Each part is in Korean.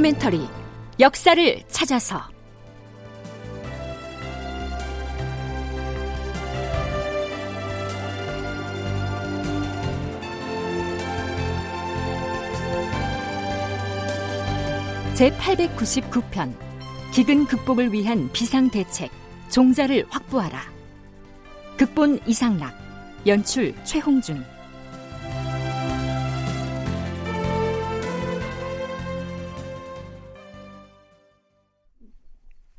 다큐멘터리 역사를 찾아서. 제899편 기근 극복을 위한 비상대책 종자를 확보하라. 극본 이상락 연출 최홍준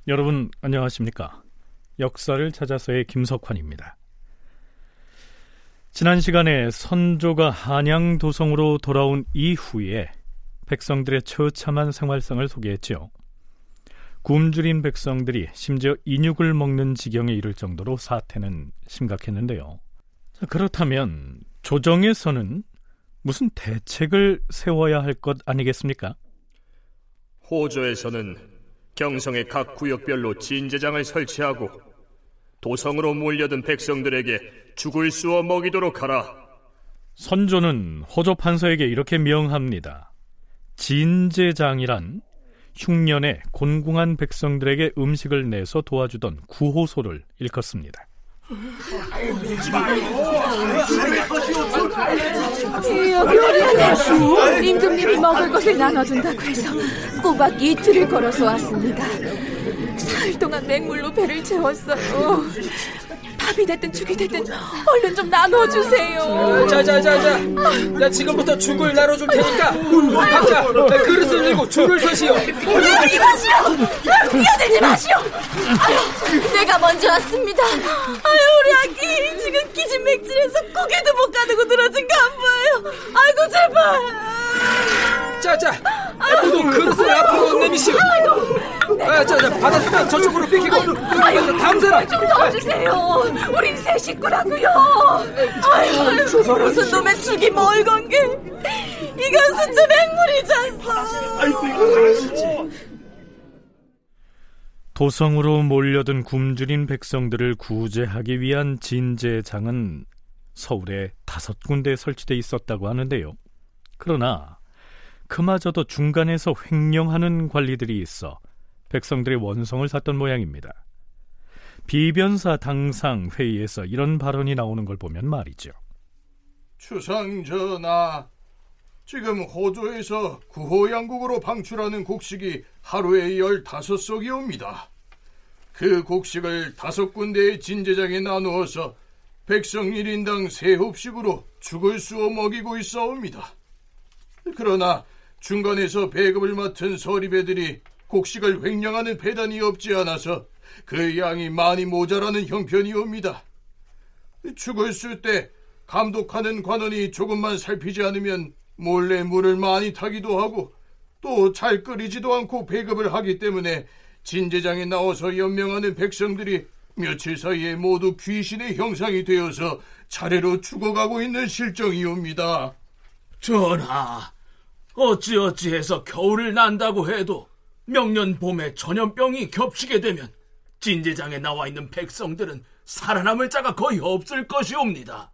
여러분 안녕하십니까? 역사를 찾아서의 김석환입니다. 지난 시간에 선조가 한양 도성으로 돌아온 이후에 백성들의 처참한 생활상을 소개했지요. 굶주린 백성들이 심지어 인육을 먹는 지경에 이를 정도로 사태는 심각했는데요. 그렇다면 조정에서는 무슨 대책을 세워야 할 것 아니겠습니까? 호조에서는 경성의 각 구역별로 진제장을 설치하고 도성으로 몰려든 백성들에게 죽을 쑤어 먹이도록 하라. 선조는 호조 판서에게 이렇게 명합니다. 진제장이란 흉년에 곤궁한 백성들에게 음식을 내서 도와주던 구호소를 일컫습니다. 여기 어리하네 임금님이 먹을 것을 나눠준다고 해서 꼬박 이틀을 걸어서 왔습니다 사흘 동안 맹물로 배를 채웠어요 밥이 됐든 죽이 됐든 얼른 좀 나눠주세요. 자자자자, 나 지금부터 죽을 나눠줄 테니까 각자 그릇을 들고 줄을 서시오. 뛰어들지 마시오. 뛰어들지 마시오. 아유, 내가 먼저 왔습니다. 아유, 우리 아기 지금 기진맥진해서 고개도 못 가두고 늘어진 거 안 보여요. 아이고 제발. 자자, 모두 그릇을 앞으로 내미시오. 아, 자, 자, 받았으면 저쪽으로 뺏기고. 아유, 다음 사람. 좀 도와주세요. 우린 새 식구라고요. 아유, 무슨 놈의 죽이 멀건 게. 이건 진짜 맹물이잖아. 도성으로 몰려든 굶주린 백성들을 구제하기 위한 진제장은 서울에 다섯 군데 설치돼 있었다고 하는데요. 그러나 그마저도 중간에서 횡령하는 관리들이 있어 백성들의 원성을 샀던 모양입니다. 비변사 당상 회의에서 이런 발언이 나오는 걸 보면 말이죠. 추상 전하, 지금 호조에서 구호양국으로 방출하는 곡식이 하루에 열다섯 석이 옵니다. 그 곡식을 다섯 군데의 진제장에 나누어서 백성 1인당 세 홉씩으로 죽을 쑤어 먹이고 있어옵니다. 그러나 중간에서 배급을 맡은 서리배들이 곡식을 횡령하는 배단이 없지 않아서 그 양이 많이 모자라는 형편이옵니다. 죽을 쓸때 감독하는 관원이 조금만 살피지 않으면 몰래 물을 많이 타기도 하고 또 잘 끓이지도 않고 배급을 하기 때문에 진제장에 나와서 연명하는 백성들이 며칠 사이에 모두 귀신의 형상이 되어서 차례로 죽어가고 있는 실정이옵니다. 전하, 어찌어찌해서 겨울을 난다고 해도 명년 봄에 전염병이 겹치게 되면 진제장에 나와 있는 백성들은 살아남을 자가 거의 없을 것이옵니다.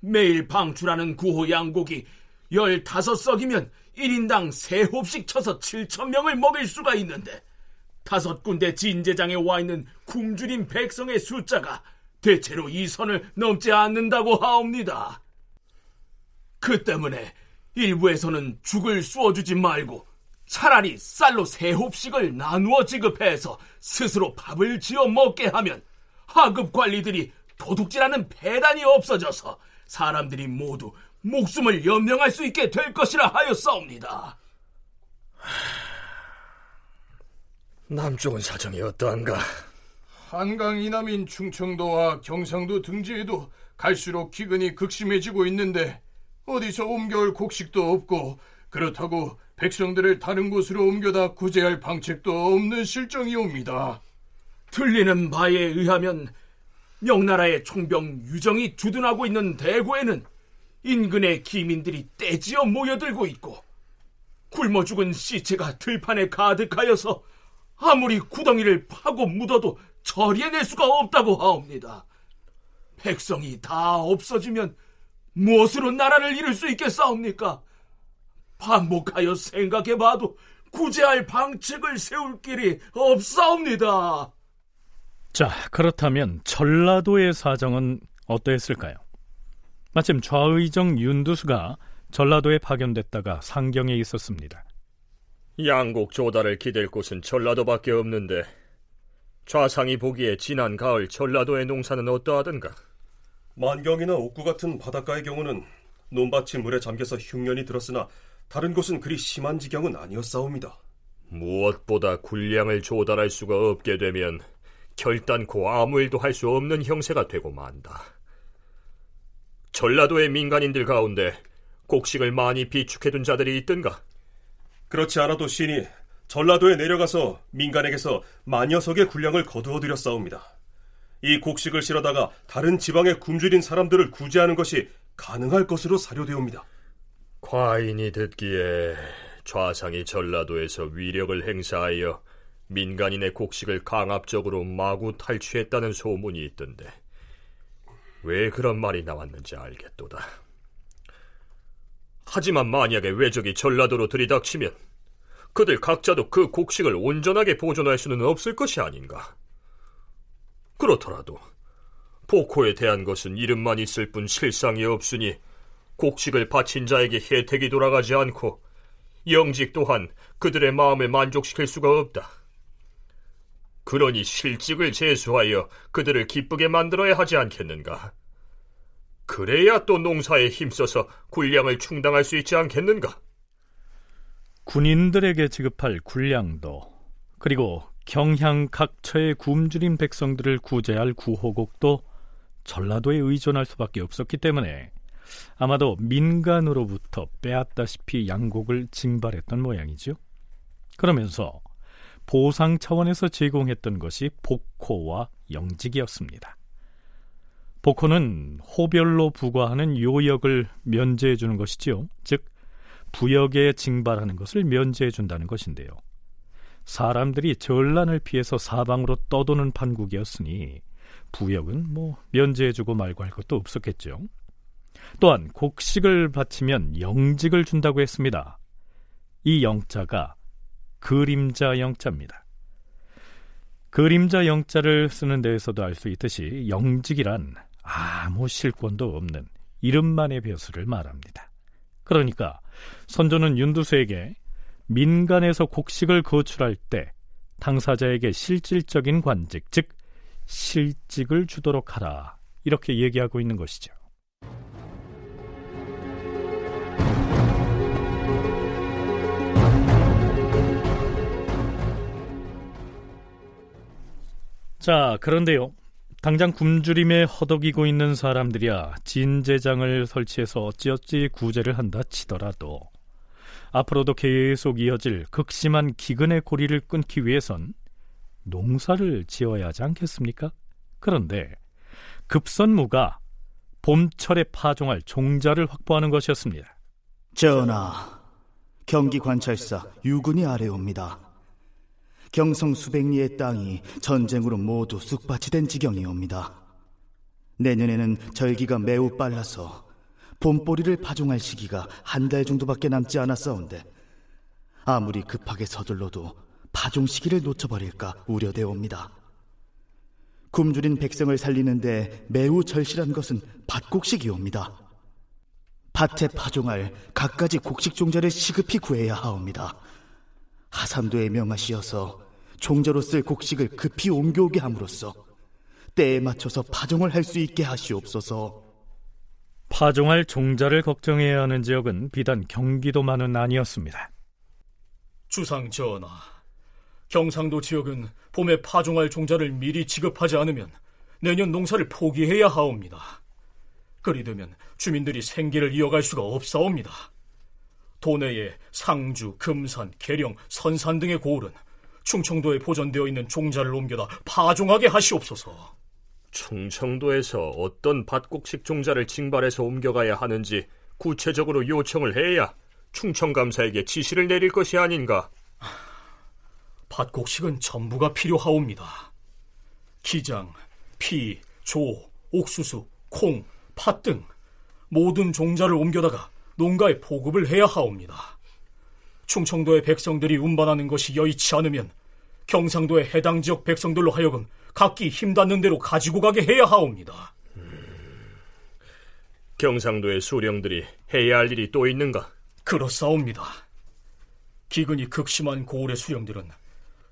매일 방출하는 구호 양곡이 15석이면 1인당 3홉씩 쳐서 7천명을 먹일 수가 있는데 다섯 군데 진제장에 와 있는 굶주린 백성의 숫자가 대체로 이 선을 넘지 않는다고 하옵니다. 그 때문에 일부에서는 죽을 쏘어주지 말고 차라리 쌀로 세 홉씩을 나누어 지급해서 스스로 밥을 지어 먹게 하면 하급 관리들이 도둑질하는 배단이 없어져서 사람들이 모두 목숨을 연명할 수 있게 될 것이라 하였사옵니다. 남쪽은 사정이 어떠한가? 한강 이남인 충청도와 경상도 등지에도 갈수록 기근이 극심해지고 있는데 어디서 옮겨올 곡식도 없고 그렇다고 백성들을 다른 곳으로 옮겨다 구제할 방책도 없는 실정이옵니다. 들리는 바에 의하면 명나라의 총병 유정이 주둔하고 있는 대구에는 인근의 기민들이 떼지어 모여들고 있고 굶어 죽은 시체가 들판에 가득하여서 아무리 구덩이를 파고 묻어도 처리해낼 수가 없다고 하옵니다. 백성이 다 없어지면 무엇으로 나라를 이룰 수 있겠사옵니까? 반복하여 생각해봐도 구제할 방책을 세울 길이 없사옵니다. 자, 그렇다면 전라도의 사정은 어떠했을까요? 마침 좌의정 윤두수가 전라도에 파견됐다가 상경에 있었습니다. 양곡 조달을 기댈 곳은 전라도밖에 없는데 좌상이 보기에 지난 가을 전라도의 농사는 어떠하던가? 만경이나 옥구 같은 바닷가의 경우는 논밭이 물에 잠겨서 흉년이 들었으나 다른 곳은 그리 심한 지경은 아니었사옵니다. 무엇보다 군량을 조달할 수가 없게 되면 결단코 아무 일도 할 수 없는 형세가 되고 만다. 전라도의 민간인들 가운데 곡식을 많이 비축해둔 자들이 있던가? 그렇지 않아도 신이 전라도에 내려가서 민간에게서 만여 석의 군량을 거두어 드렸사옵니다. 이 곡식을 실어다가 다른 지방에 굶주린 사람들을 구제하는 것이 가능할 것으로 사료되옵니다. 과인이 듣기에 좌상이 전라도에서 위력을 행사하여 민간인의 곡식을 강압적으로 마구 탈취했다는 소문이 있던데 왜 그런 말이 나왔는지 알겠도다. 하지만 만약에 외적이 전라도로 들이닥치면 그들 각자도 그 곡식을 온전하게 보존할 수는 없을 것이 아닌가. 그렇더라도 포코에 대한 것은 이름만 있을 뿐 실상이 없으니 곡식을 바친 자에게 혜택이 돌아가지 않고 영직 또한 그들의 마음을 만족시킬 수가 없다. 그러니 실직을 제수하여 그들을 기쁘게 만들어야 하지 않겠는가? 그래야 또 농사에 힘써서 군량을 충당할 수 있지 않겠는가? 군인들에게 지급할 군량도 그리고 경향 각처의 굶주린 백성들을 구제할 구호국도 전라도에 의존할 수밖에 없었기 때문에 아마도 민간으로부터 빼앗다시피 양곡을 징발했던 모양이죠. 그러면서 보상 차원에서 제공했던 것이 복호와 영직이었습니다. 복호는 호별로 부과하는 요역을 면제해 주는 것이지요. 즉 부역에 징발하는 것을 면제해 준다는 것인데요. 사람들이 전란을 피해서 사방으로 떠도는 판국이었으니 부역은 뭐 면제해주고 말고 할 것도 없었겠죠. 또한 곡식을 바치면 영직을 준다고 했습니다. 이 영자가 그림자 영자입니다. 그림자 영자를 쓰는 데에서도 알 수 있듯이 영직이란 아무 실권도 없는 이름만의 벼슬을 말합니다. 그러니까 선조는 윤두수에게 민간에서 곡식을 거출할 때 당사자에게 실질적인 관직, 즉 실직을 주도록 하라 이렇게 얘기하고 있는 것이죠. 자, 그런데요. 당장 굶주림에 허덕이고 있는 사람들이야 진제장을 설치해서 어찌어찌 구제를 한다 치더라도 앞으로도 계속 이어질 극심한 기근의 고리를 끊기 위해선 농사를 지어야 하지 않겠습니까? 그런데 급선무가 봄철에 파종할 종자를 확보하는 것이었습니다. 전하, 경기 관찰사 유군이 아래옵니다. 경성 수백리의 땅이 전쟁으로 모두 쑥밭이 된 지경이옵니다. 내년에는 절기가 매우 빨라서 봄보리를 파종할 시기가 한 달 정도밖에 남지 않았사온데 아무리 급하게 서둘러도 파종 시기를 놓쳐버릴까 우려되옵니다. 굶주린 백성을 살리는데 매우 절실한 것은 밭곡식이옵니다. 밭에 파종할 갖가지 곡식 종자를 시급히 구해야 하옵니다. 하삼도에 명하시어서 종자로 쓸 곡식을 급히 옮겨오게 함으로써 때에 맞춰서 파종을 할 수 있게 하시옵소서. 파종할 종자를 걱정해야 하는 지역은 비단 경기도만은 아니었습니다. 주상 전하, 경상도 지역은 봄에 파종할 종자를 미리 지급하지 않으면 내년 농사를 포기해야 하옵니다. 그리 되면 주민들이 생계를 이어갈 수가 없사옵니다. 도내에 상주, 금산, 계령, 선산 등의 고을은 충청도에 보존되어 있는 종자를 옮겨다 파종하게 하시옵소서. 충청도에서 어떤 밭곡식 종자를 징발해서 옮겨가야 하는지 구체적으로 요청을 해야 충청감사에게 지시를 내릴 것이 아닌가. 밭곡식은 전부가 필요하옵니다. 기장, 피, 조, 옥수수, 콩, 팥 등 모든 종자를 옮겨다가 농가에 보급을 해야 하옵니다. 충청도의 백성들이 운반하는 것이 여의치 않으면 경상도의 해당 지역 백성들로 하여금 각기 힘닿는 대로 가지고 가게 해야 하옵니다. 경상도의 수령들이 해야 할 일이 또 있는가? 그렇사옵니다. 기근이 극심한 고을의 수령들은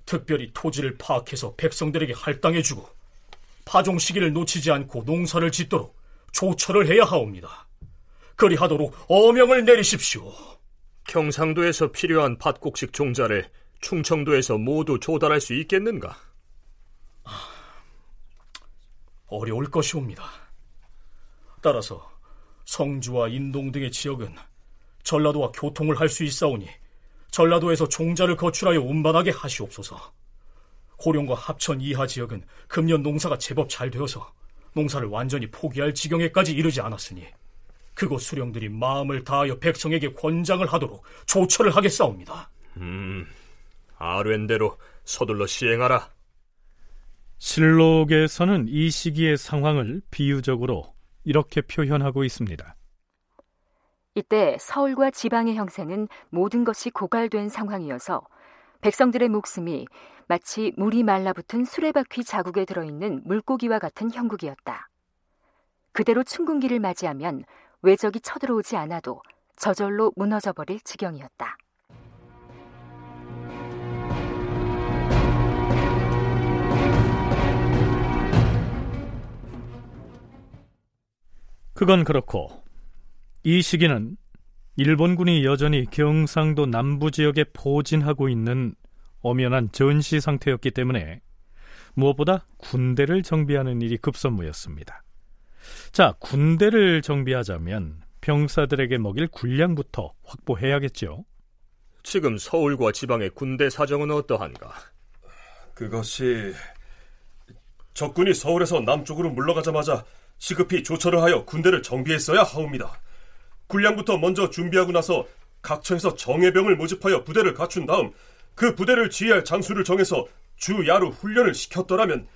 특별히 토지를 파악해서 백성들에게 할당해주고 파종 시기를 놓치지 않고 농사를 짓도록 조처를 해야 하옵니다. 그리하도록 어명을 내리십시오. 경상도에서 필요한 팥곡식 종자를 충청도에서 모두 조달할 수 있겠는가? 어려울 것이옵니다. 따라서 성주와 인동 등의 지역은 전라도와 교통을 할 수 있사오니 전라도에서 종자를 거출하여 운반하게 하시옵소서. 고령과 합천 이하 지역은 금년 농사가 제법 잘 되어서 농사를 완전히 포기할 지경에까지 이르지 않았으니 그곳 수령들이 마음을 다하여 백성에게 권장을 하도록 조처를 하겠사옵니다. 음, 아랜대로 서둘러 시행하라. 실록에서는 이 시기의 상황을 비유적으로 이렇게 표현하고 있습니다. 이때 서울과 지방의 형세는 모든 것이 고갈된 상황이어서 백성들의 목숨이 마치 물이 말라붙은 수레바퀴 자국에 들어있는 물고기와 같은 형국이었다. 그대로 춘궁기를 맞이하면 외적이 쳐들어오지 않아도 저절로 무너져 버릴 지경이었다. 그건 그렇고 이 시기는 일본군이 여전히 경상도 남부 지역에 포진하고 있는 엄연한 전시 상태였기 때문에 무엇보다 군대를 정비하는 일이 급선무였습니다. 자, 군대를 정비하자면 병사들에게 먹일 군량부터 확보해야겠죠. 지금 서울과 지방의 군대 사정은 어떠한가? 그것이 적군이 서울에서 남쪽으로 물러가자마자 시급히 조처를 하여 군대를 정비했어야 하옵니다. 군량부터 먼저 준비하고 나서 각처에서 정예병을 모집하여 부대를 갖춘 다음 그 부대를 지휘할 장수를 정해서 주 야루 훈련을 시켰더라면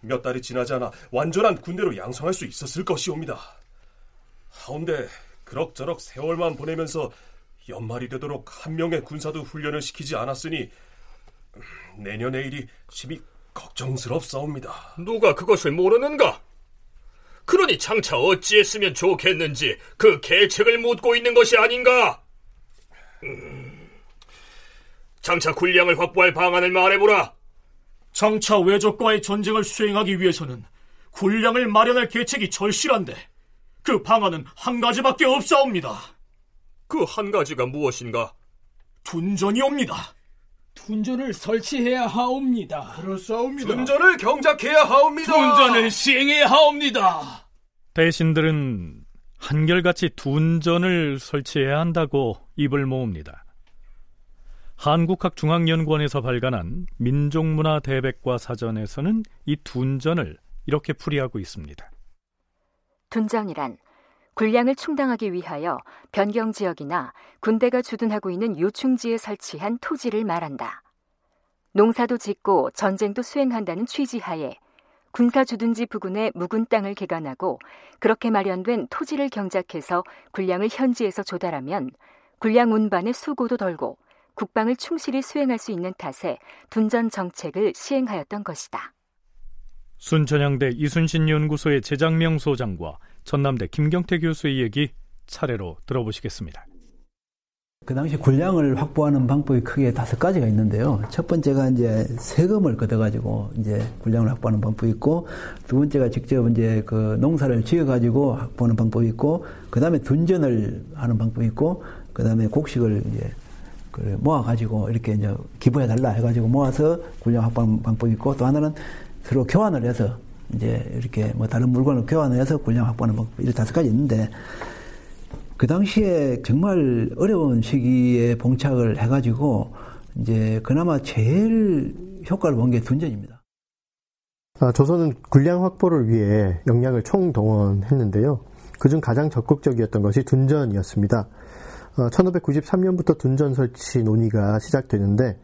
몇 달이 지나지 않아 완전한 군대로 양성할 수 있었을 것이옵니다. 하운데 그럭저럭 세월만 보내면서 연말이 되도록 한 명의 군사도 훈련을 시키지 않았으니 내년의 일이 심히 걱정스럽사옵니다. 누가 그것을 모르는가? 그러니 장차 어찌했으면 좋겠는지 그 계책을 묻고 있는 것이 아닌가? 음, 장차 군량을 확보할 방안을 말해보라. 장차 외적과의 전쟁을 수행하기 위해서는 군량을 마련할 계책이 절실한데 그 방안은 한 가지밖에 없사옵니다. 그 한 가지가 무엇인가? 둔전이옵니다. 둔전을 설치해야 하옵니다. 그렇사옵니다. 둔전을 경작해야 하옵니다. 둔전을 시행해야 하옵니다. 대신들은 한결같이 둔전을 설치해야 한다고 입을 모읍니다. 한국학중앙연구원에서 발간한 민족문화 대백과 사전에서는 이 둔전을 이렇게 풀이하고 있습니다. 둔전이란 군량을 충당하기 위하여 변경 지역이나 군대가 주둔하고 있는 요충지에 설치한 토지를 말한다. 농사도 짓고 전쟁도 수행한다는 취지하에 군사 주둔지 부근의 묵은 땅을 개간하고 그렇게 마련된 토지를 경작해서 군량을 현지에서 조달하면 군량 운반의 수고도 덜고 국방을 충실히 수행할 수 있는 탓에 둔전 정책을 시행하였던 것이다. 순천향대 이순신 연구소의 재장명 소장과 전남대 김경태 교수의 얘기 차례로 들어보시겠습니다. 그 당시 군량을 확보하는 방법이 크게 다섯 가지가 있는데요. 첫 번째가 이제 세금을 걷어가지고 이제 군량을 확보하는 방법이 있고, 두 번째가 직접 이제 그 농사를 지어가지고 확보하는 방법이 있고, 그 다음에 둔전을 하는 방법이 있고, 그 다음에 곡식을 이제 그 모아가지고 이렇게 이제 기부해달라 해가지고 모아서 군량 확보하는 방법이 있고, 또 하나는 서로 교환을 해서 이제 이렇게 뭐 다른 물건을 교환을 해서 군량 확보하는 방법, 다섯 가지 있는데, 그 당시에 정말 어려운 시기에 봉착을 해가지고 이제 그나마 제일 효과를 본 게 둔전입니다. 아, 조선은 군량 확보를 위해 역량을 총동원했는데요. 그중 가장 적극적이었던 것이 둔전이었습니다. 1593년부터 둔전 설치 논의가 시작되는데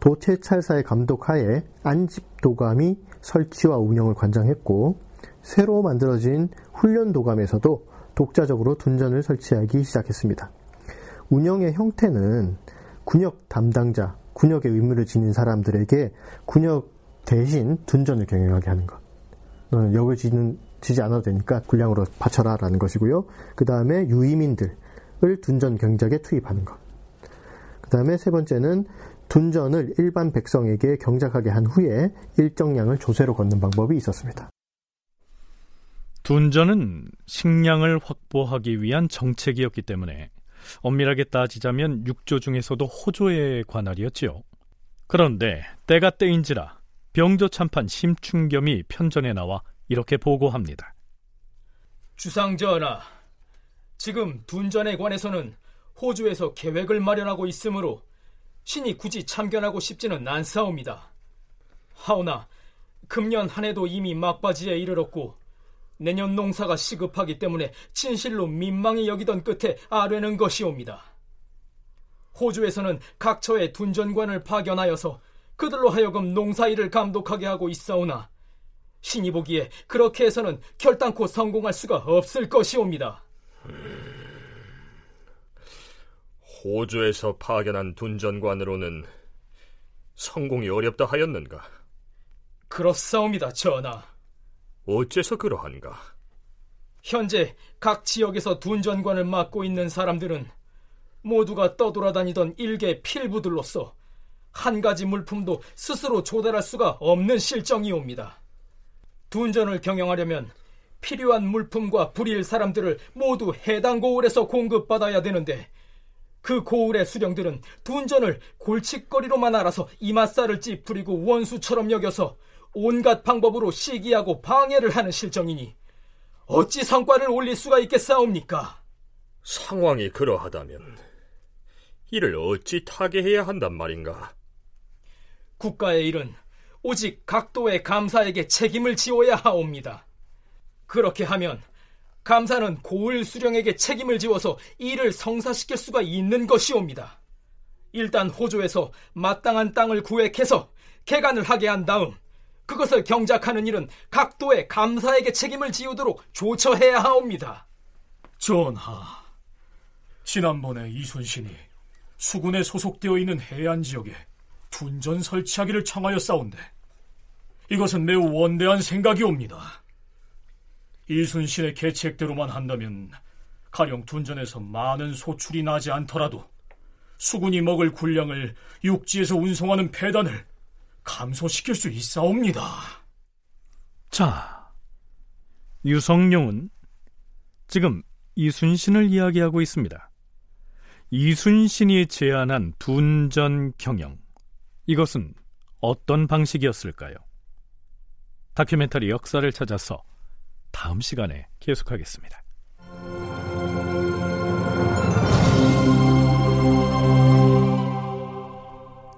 도채찰사의 감독하에 안집도감이 설치와 운영을 관장했고 새로 만들어진 훈련도감에서도 독자적으로 둔전을 설치하기 시작했습니다. 운영의 형태는 군역 담당자, 군역의 의무를 지닌 사람들에게 군역 대신 둔전을 경영하게 하는 것. 너는 역을 지는, 지지 않아도 되니까 군량으로 바쳐라 라는 것이고요. 그 다음에 유이민들을 둔전 경작에 투입하는 것. 그 다음에 세 번째는 둔전을 일반 백성에게 경작하게 한 후에 일정량을 조세로 걷는 방법이 있었습니다. 둔전은 식량을 확보하기 위한 정책이었기 때문에 엄밀하게 따지자면 육조 중에서도 호조의 관할이었지요. 그런데 때가 때인지라 병조 참판 심충겸이 편전에 나와 이렇게 보고합니다. 주상전하, 지금 둔전에 관해서는 호주에서 계획을 마련하고 있으므로 신이 굳이 참견하고 싶지는 않사옵니다. 하오나 금년 한 해도 이미 막바지에 이르렀고 내년 농사가 시급하기 때문에 진실로 민망히 여기던 끝에 아뢰는 것이옵니다. 호주에서는 각처에 둔전관을 파견하여서 그들로 하여금 농사일을 감독하게 하고 있사오나 신이 보기에 그렇게 해서는 결단코 성공할 수가 없을 것이옵니다. 호주에서 파견한 둔전관으로는 성공이 어렵다 하였는가? 그렇사옵니다, 전하. 어째서 그러한가? 현재 각 지역에서 둔전관을 맡고 있는 사람들은 모두가 떠돌아다니던 일개 필부들로서 한 가지 물품도 스스로 조달할 수가 없는 실정이옵니다. 둔전을 경영하려면 필요한 물품과 불일 사람들을 모두 해당 고을에서 공급받아야 되는데 그 고을의 수령들은 둔전을 골칫거리로만 알아서 이맛살을 찌푸리고 원수처럼 여겨서 온갖 방법으로 시기하고 방해를 하는 실정이니 어찌 성과를 올릴 수가 있겠사옵니까? 상황이 그러하다면 이를 어찌 타개해야 한단 말인가? 국가의 일은 오직 각도의 감사에게 책임을 지어야 하옵니다. 그렇게 하면 감사는 고을 수령에게 책임을 지워서 일을 성사시킬 수가 있는 것이옵니다. 일단 호조에서 마땅한 땅을 구획해서 개간을 하게 한 다음 그것을 경작하는 일은 각도의 감사에게 책임을 지우도록 조처해야 하옵니다. 전하, 지난번에 이순신이 수군에 소속되어 있는 해안 지역에 둔전 설치하기를 청하여 싸운데 이것은 매우 원대한 생각이옵니다. 이순신의 계책대로만 한다면 가령 둔전에서 많은 소출이 나지 않더라도 수군이 먹을 군량을 육지에서 운송하는 배단을 감소시킬 수 있사옵니다. 자, 유성룡은 지금 이순신을 이야기하고 있습니다. 이순신이 제안한 둔전 경영. 이것은 어떤 방식이었을까요? 다큐멘터리 역사를 찾아서 다음 시간에 계속하겠습니다.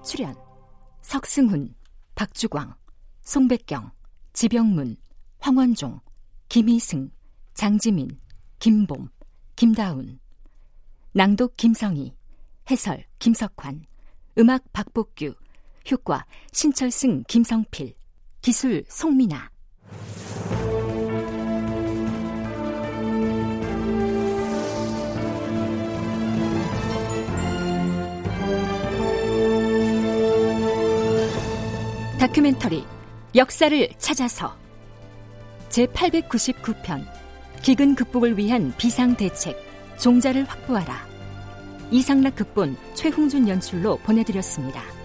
출연 석승훈, 박주광, 송백경, 지병문, 황원종, 김희승, 장지민, 김봄, 김다운 낭독 김성희 해설 김석환 음악 박복규 효과 신철승 김성필 기술 송민아 다큐멘터리 역사를 찾아서 제899편 기근 극복을 위한 비상대책 종자를 확보하라 이상락 극본 최홍준 연출로 보내드렸습니다.